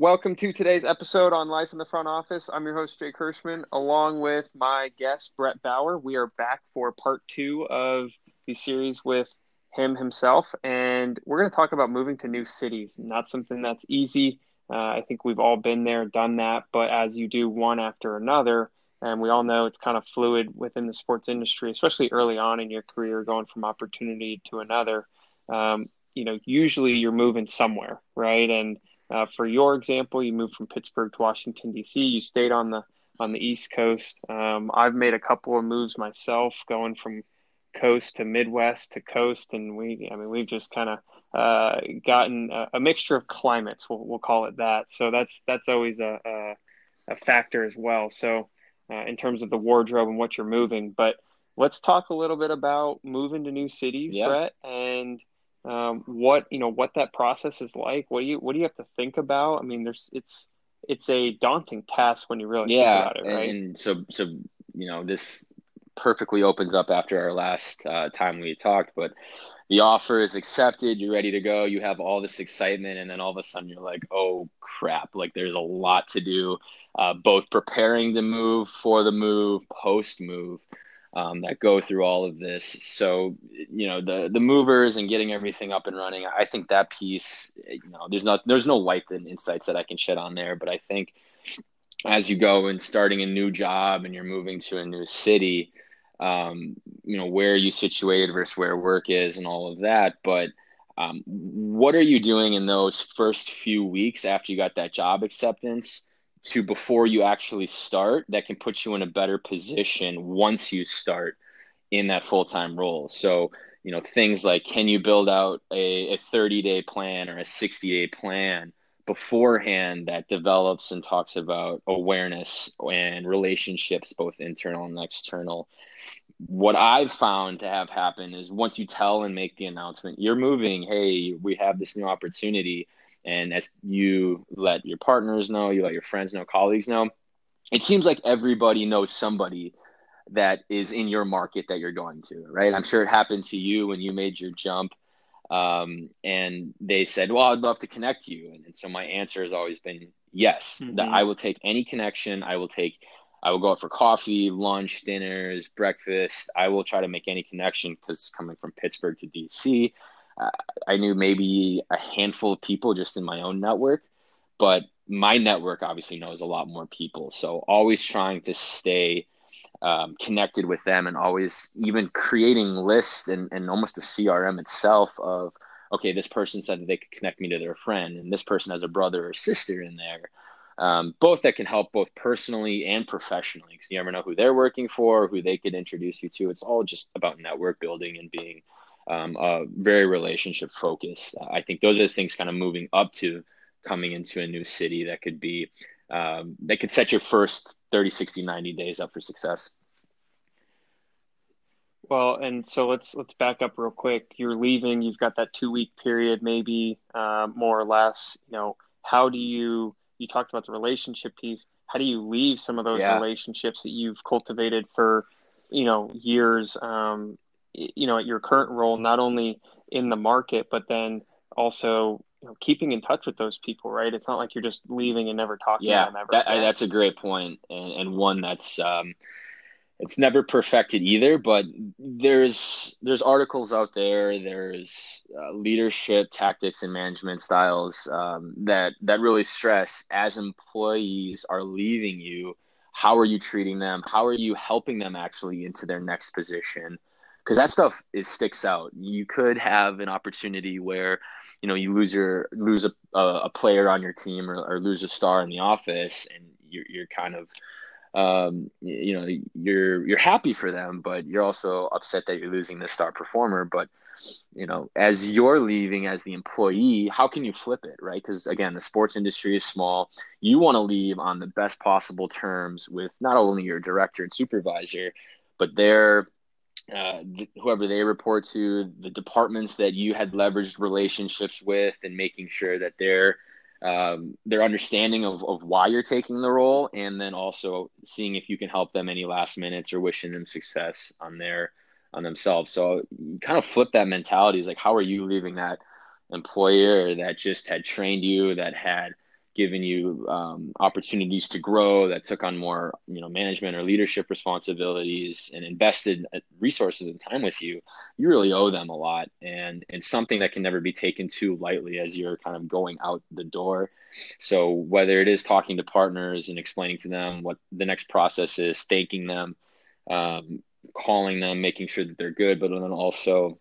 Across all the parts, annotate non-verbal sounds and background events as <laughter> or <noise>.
Welcome to today's episode on Life in the Front Office. I'm your host, Jake Hirschman, along with my guest, Brett Bauer. We are back for part two of the series with him himself, and we're going to talk about moving to new cities. Not something that's easy. Uh, I think we've all been there, done that, but as you do one after another, and we all know it's kind of fluid within the sports industry, especially early on in your career, going from opportunity to another. Um, you know, usually you're moving somewhere, right? And uh, for your example, you moved from Pittsburgh to Washington D.C. You stayed on the on the East Coast. Um, I've made a couple of moves myself, going from coast to Midwest to coast, and we, I mean, we've just kind of uh, gotten a, a, mixture of climates. We'll, we'll call it that. So that's that's always a, a, a factor as well. So uh, in terms of the wardrobe and what you're moving, but let's talk a little bit about moving to new cities, yeah. Brett, and um, what you know what that process is like. What do you what do you have to think about? I mean, there's it's it's a daunting task when you really yeah, think about it, right? And so so you know this perfectly opens up after our last uh, time we talked, but the offer is accepted, you're ready to go, you have all this excitement, and then all of a sudden you're like, oh crap, like there's a lot to do, uh, both preparing the move, for the move, post move um, that go through all of this. So, you know, the the movers and getting everything up and running. I think that piece, you know, there's not there's no light and insights that I can shed on there, but I think as you go and starting a new job and you're moving to a new city, um, you know, where you situated versus where work is and all of that, but um, what are you doing in those first few weeks after you got that job acceptance to before you actually start that can put you in a better position once you start in that full-time role. So you know things like can you build out a, a 30 day plan or a 60 day plan beforehand that develops and talks about awareness and relationships both internal and external? What i've found to have happen is once you tell and make the announcement you're moving hey we have this new opportunity and as you let your partners know, you let your friends know, colleagues know, it seems like everybody knows somebody that is in your market that you're going to, right? I'm sure it happened to you when you made your jump. Um, and they said, Well, I'd love to connect you. And, and so my answer has always been yes, mm-hmm. that I will take any connection. I will take, I will go out for coffee, lunch, dinners, breakfast. I will try to make any connection because coming from Pittsburgh to DC, I knew maybe a handful of people just in my own network, but my network obviously knows a lot more people. So always trying to stay um, connected with them and always even creating lists and, and almost a CRM itself of, okay, this person said that they could connect me to their friend and this person has a brother or sister in there. Um, both that can help both personally and professionally because you never know who they're working for, who they could introduce you to. It's all just about network building and being – um, uh, very relationship focused. I think those are the things kind of moving up to coming into a new city that could be um, that could set your first 30 60 90 days up for success well and so let's let's back up real quick you're leaving you've got that two week period maybe uh, more or less you know how do you you talked about the relationship piece how do you leave some of those yeah. relationships that you've cultivated for you know years um, you know, at your current role, not only in the market, but then also you know, keeping in touch with those people, right? It's not like you're just leaving and never talking yeah, to them ever. That, that's a great point, and, and one that's um, it's never perfected either. But there's there's articles out there, there's uh, leadership tactics and management styles um, that that really stress as employees are leaving you. How are you treating them? How are you helping them actually into their next position? Because that stuff is sticks out. You could have an opportunity where you know you lose your lose a, a player on your team or, or lose a star in the office, and you're you're kind of um, you know you're you're happy for them, but you're also upset that you're losing this star performer. But you know, as you're leaving as the employee, how can you flip it, right? Because again, the sports industry is small. You want to leave on the best possible terms with not only your director and supervisor, but their uh, whoever they report to, the departments that you had leveraged relationships with, and making sure that they're um, their understanding of, of why you're taking the role, and then also seeing if you can help them any last minutes or wishing them success on their on themselves. So kind of flip that mentality is like, how are you leaving that employer that just had trained you, that had given you um, opportunities to grow, that took on more, you know, management or leadership responsibilities, and invested uh, resources and time with you, you really owe them a lot, and it's something that can never be taken too lightly as you're kind of going out the door. So whether it is talking to partners and explaining to them what the next process is, thanking them, um, calling them, making sure that they're good, but then also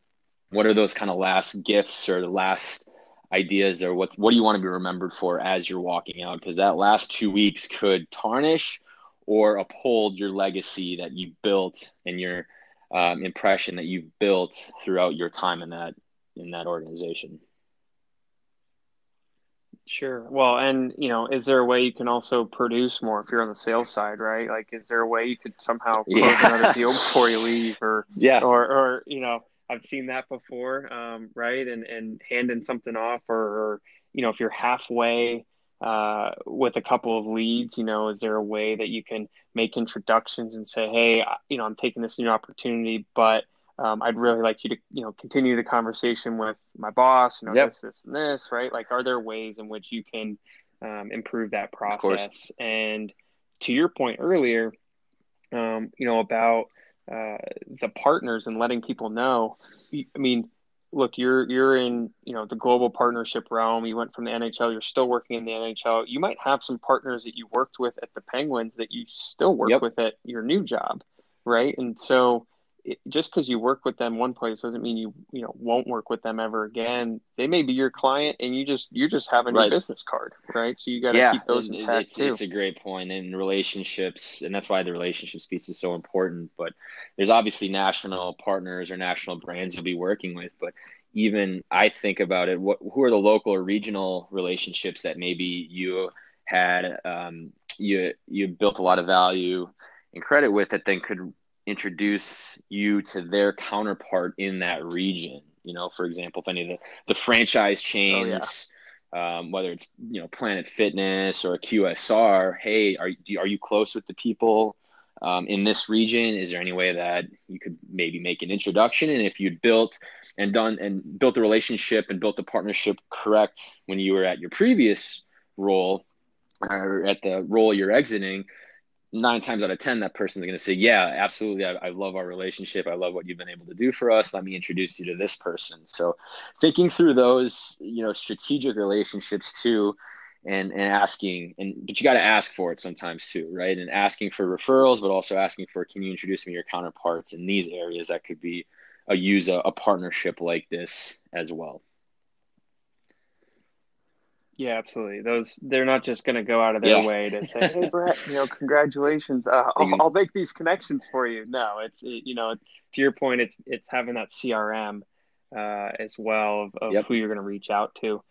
what are those kind of last gifts or the last ideas or what what do you want to be remembered for as you're walking out because that last two weeks could tarnish or uphold your legacy that you built and your um, impression that you've built throughout your time in that in that organization Sure. Well, and you know, is there a way you can also produce more if you're on the sales side, right? Like, is there a way you could somehow close yeah. another deal before you leave, or <laughs> yeah, or or you know, I've seen that before, um, right? And and handing something off, or, or you know, if you're halfway uh, with a couple of leads, you know, is there a way that you can make introductions and say, hey, you know, I'm taking this new opportunity, but um, I'd really like you to, you know, continue the conversation with my boss, you know, yep. this, this, and this, right? Like, are there ways in which you can um, improve that process? And to your point earlier, um, you know, about uh, the partners and letting people know. I mean, look, you're you're in you know the global partnership realm. You went from the NHL. You're still working in the NHL. You might have some partners that you worked with at the Penguins that you still work yep. with at your new job, right? And so it, just because you work with them one place doesn't mean you you know won't work with them ever again. They may be your client, and you just you just have a new right. business card, right? So you got to yeah, keep those intact it's, too. It's a great point in relationships, and that's why the relationships piece is so important. But there's obviously national partners or national brands you'll be working with, but even I think about it, what who are the local or regional relationships that maybe you had um, you you built a lot of value and credit with that then could introduce you to their counterpart in that region. You know, for example, if any of the, the franchise chains, oh, yeah. um, whether it's you know Planet Fitness or QSR, hey, are are you close with the people um, in this region? Is there any way that you could maybe make an introduction? And if you'd built and done and built the relationship and built the partnership correct when you were at your previous role or at the role you're exiting, nine times out of ten that person's going to say yeah absolutely I, I, love our relationship. I love what you've been able to do for us. Let me introduce you to this person. So thinking through those you know strategic relationships too and and asking and but you got to ask for it sometimes too right? And asking for referrals but also asking for can you introduce me to your counterparts in these areas that could be a use a, a partnership like this as well yeah, absolutely. Those they're not just going to go out of their yeah. way to <laughs> say, "Hey, Brett, you know, congratulations. Uh, I'll, I'll, make these connections for you." No, it's it, you know, to your point, it's it's having that CRM uh, as well of, of yep. who you're going to reach out to.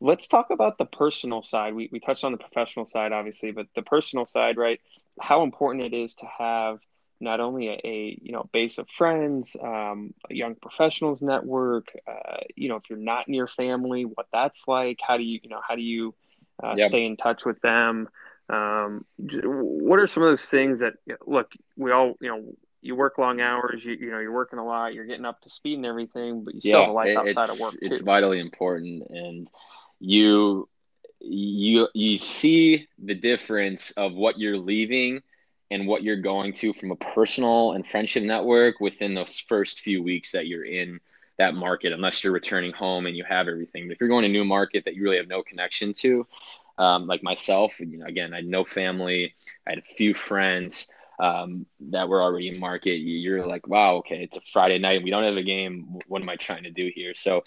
Let's talk about the personal side. We we touched on the professional side, obviously, but the personal side, right? How important it is to have not only a, a, you know base of friends, um, a young professionals network. Uh, you know, if you're not in your family, what that's like. How do you you know how do you uh, yep. stay in touch with them? Um, what are some of those things that look? We all you know you work long hours. You you know you're working a lot. You're getting up to speed and everything, but you still yeah, have a life outside of work. Too. It's vitally important, and you you you see the difference of what you're leaving and what you're going to from a personal and friendship network within those first few weeks that you're in that market, unless you're returning home and you have everything. But if you're going to a new market that you really have no connection to, um, like myself, you know, again, I had no family, I had a few friends um, that were already in market. You're like, wow, okay, it's a Friday night, we don't have a game. What am I trying to do here? So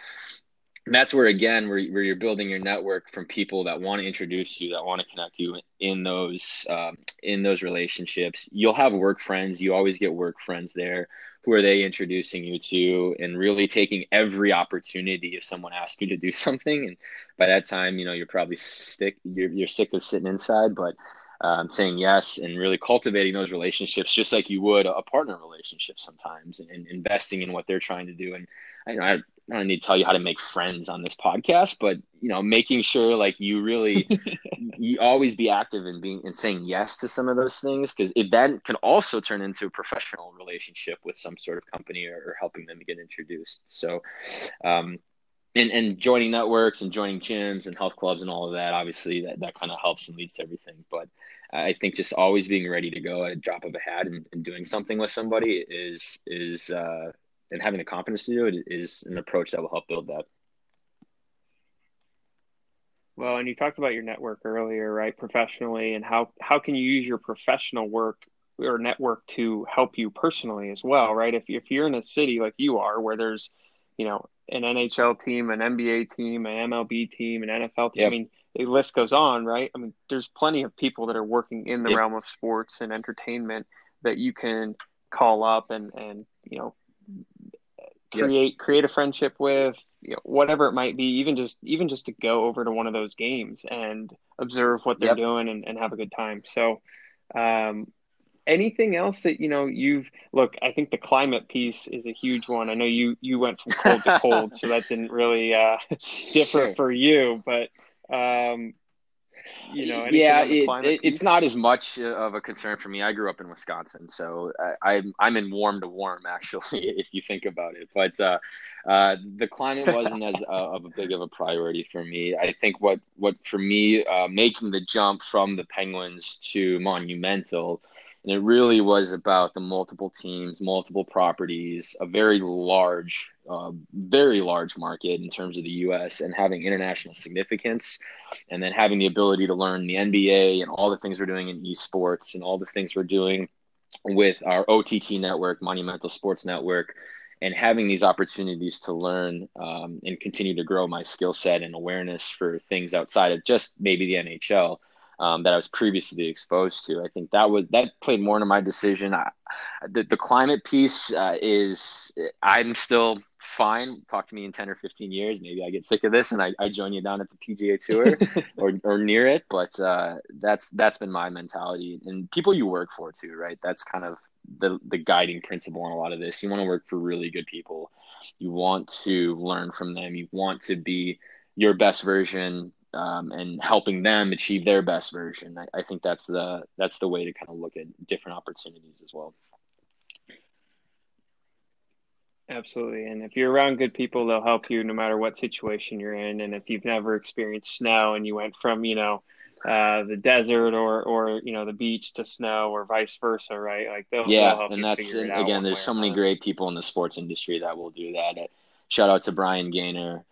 that's where again where, where you're building your network from people that want to introduce you that want to connect you in those um, in those relationships. You'll have work friends. You always get work friends there. Who are they introducing you to? And really taking every opportunity if someone asks you to do <laughs> something. And by that time you know you're probably sick you're, you're sick of sitting inside. But um, saying yes and really cultivating those relationships just like you would a partner relationship sometimes and investing in what they're trying to do. And I, know, I, I don't need to tell you how to make friends on this podcast, but you know, making sure like you really <laughs> you always be active in being and saying yes to some of those things because it then can also turn into a professional relationship with some sort of company or, or helping them get introduced. So, um, and and joining networks and joining gyms and health clubs and all of that obviously that, that kind of helps and leads to everything but i think just always being ready to go at a drop of a hat and, and doing something with somebody is is uh, and having the confidence to do it is an approach that will help build that well and you talked about your network earlier right professionally and how how can you use your professional work or network to help you personally as well right if, if you're in a city like you are where there's you know an NHL team, an NBA team, an MLB team, an NFL team. Yep. I mean, the list goes on, right? I mean, there's plenty of people that are working in the yep. realm of sports and entertainment that you can call up and and you know create yep. create a friendship with, you know, whatever it might be. Even just even just to go over to one of those games and observe what they're doing and, and have a good time. So, um, anything else that you know you've look i think the climate piece is a huge one i know you you went from cold to cold so that didn't really uh <laughs> differ sure. for you but um you know yeah it, it, it's not as much of a concern for me. I grew up in wisconsin so I, am I'm, I'm in warm to warm <laughs> actually if you think about it. But uh, uh, the climate <laughs> wasn't as uh, of a big of a priority for me. I think what what for me uh, making the jump from the penguins to monumental and it really was about the multiple teams, multiple properties, a very large, uh, very large market in terms of the U.S. and having international significance, and then having the ability to learn the NBA and all the things we're doing in esports and all the things we're doing with our OTT network, Monumental Sports Network, and having these opportunities to learn um, and continue to grow my skill set and awareness for things outside of just maybe the NHL um, that I was previously exposed to. I think that was that played more into my decision. I, the the climate piece uh, is I'm still fine. Talk to me in ten or fifteen years. Maybe I get sick of this and I, I join you down at the PGA Tour <laughs> or or near it. But uh, that's that's been my mentality and people you work for too, right? That's kind of the the guiding principle in a lot of this. You want to work for really good people. You want to learn from them. You want to be your best version um, and helping them achieve their best version. I, I think that's the that's the way to kind of look at different opportunities as well. Absolutely. And if you're around good people, they'll help you no matter what situation you're in. And if you've never experienced snow and you went from, you know, uh, the desert or, or, you know, the beach to snow or vice versa, right? Like they'll, yeah. They'll and that's, and again, there's so many great people in the sports industry that will do that. Shout out to Brian Gaynor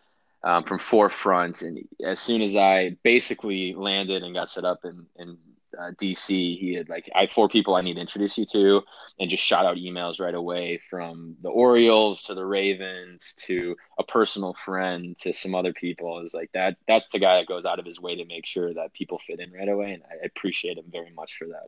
um, from Forefront. And as soon as I basically landed and got set up in, in uh, DC, he had like, I four people I need to introduce you to, and just shot out emails right away from the Orioles to the Ravens to a personal friend to some other people. Is like that. That's the guy that goes out of his way to make sure that people fit in right away, and I appreciate him very much for that.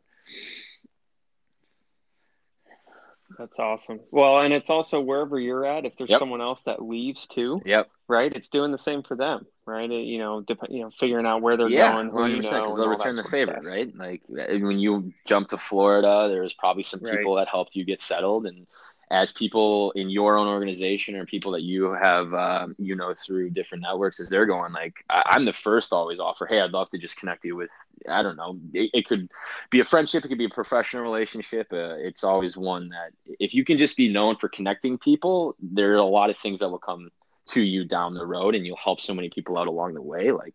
That's awesome. Well, and it's also wherever you're at. If there's yep. someone else that leaves too, yep, right, it's doing the same for them, right? It, you know, dep- you know, figuring out where they're yeah, going, who you know, because they'll return the favor, right? Like when you jump to Florida, there's probably some people right. that helped you get settled, and as people in your own organization or people that you have uh, you know through different networks as they're going like I- am the first to always offer hey i'd love to just connect you with i don't know. It, it could be a friendship. It could be a professional relationship. Uh, it's always one that if you can just be known for connecting people there are a lot of things that will come to you down the road and you'll help so many people out along the way. Like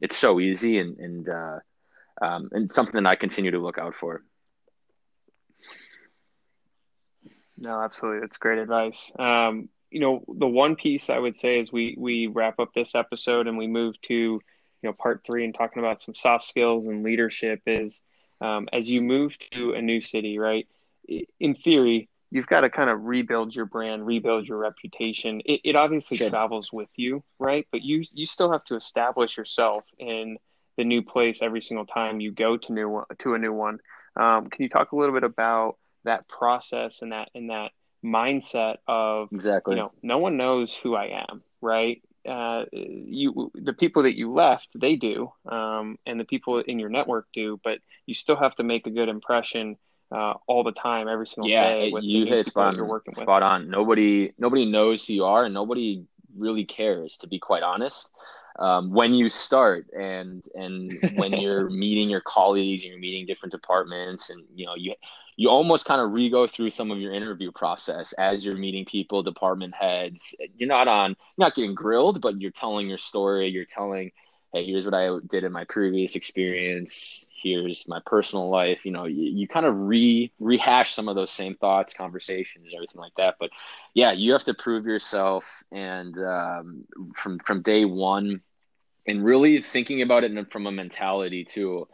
it's so easy and and uh, um, and something that i continue to look out for. No, absolutely. That's great advice. Um, you know, the one piece I would say is we we wrap up this episode and we move to you know part three and talking about some soft skills and leadership is um, as you move to a new city, right? In theory, you've got to kind of rebuild your brand, rebuild your reputation. It, it obviously sure. travels with you, right? But you you still have to establish yourself in the new place every single time you go to new to a new one. Um, can you talk a little bit about that process and that and that mindset of exactly you know no one knows who I am right uh, you the people that you left they do um, and the people in your network do but you still have to make a good impression uh, all the time every single yeah, day with you hit spot, you're working spot with. on nobody nobody knows who you are and nobody really cares to be quite honest um, when you start and and when <laughs> you're meeting your colleagues and you're meeting different departments and you know you you almost kind of re-go through some of your interview process as you're meeting people, department heads. You're not on, you're not getting grilled, but you're telling your story. You're telling, hey, here's what I did in my previous experience. Here's my personal life. You know, you, you kind of re rehash some of those same thoughts, conversations, everything like that. But yeah, you have to prove yourself, and um, from from day one, and really thinking about it from a mentality too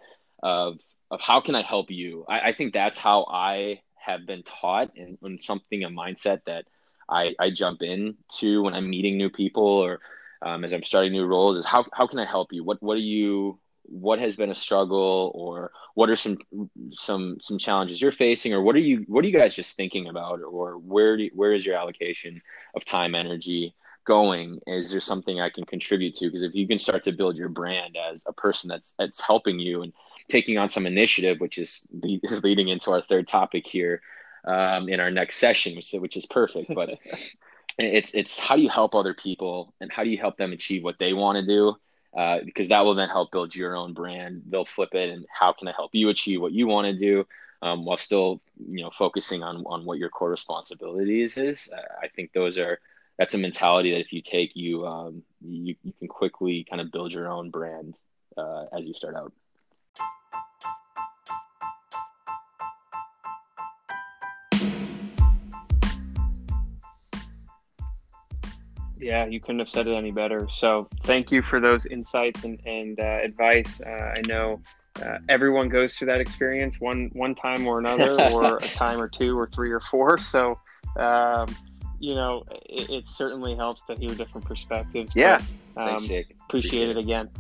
of of how can I help you. I, I think that's how I have been taught, and, something a mindset that I, I jump into when I'm meeting new people or um, as I'm starting new roles is how how can I help you? What what are you what has been a struggle or what are some some some challenges you're facing or what are you what are you guys just thinking about or where do you, where is your allocation of time energy going is there something i can contribute to? Because if you can start to build your brand as a person that's that's helping you and taking on some initiative which is, <laughs> is leading into our third topic here um, in our next session which, which is perfect. But <laughs> it's it's how do you help other people and how do you help them achieve what they want to do? Uh, because that will then help build your own brand. They'll flip it and how can i help you achieve what you want to do um, while still you know focusing on on what your core responsibilities is? I think those are that's a mentality that if you take you um, you, you can quickly kind of build your own brand uh, as you start out Yeah, you couldn't have said it any better. So thank you for those insights and, and uh, advice. Uh, I know uh, everyone goes through that experience one one time or another, <laughs> or a time or two, or three or four. So um, you know, it, it, certainly helps to hear different perspectives. Yeah, but, um, Thanks, appreciate, appreciate it again.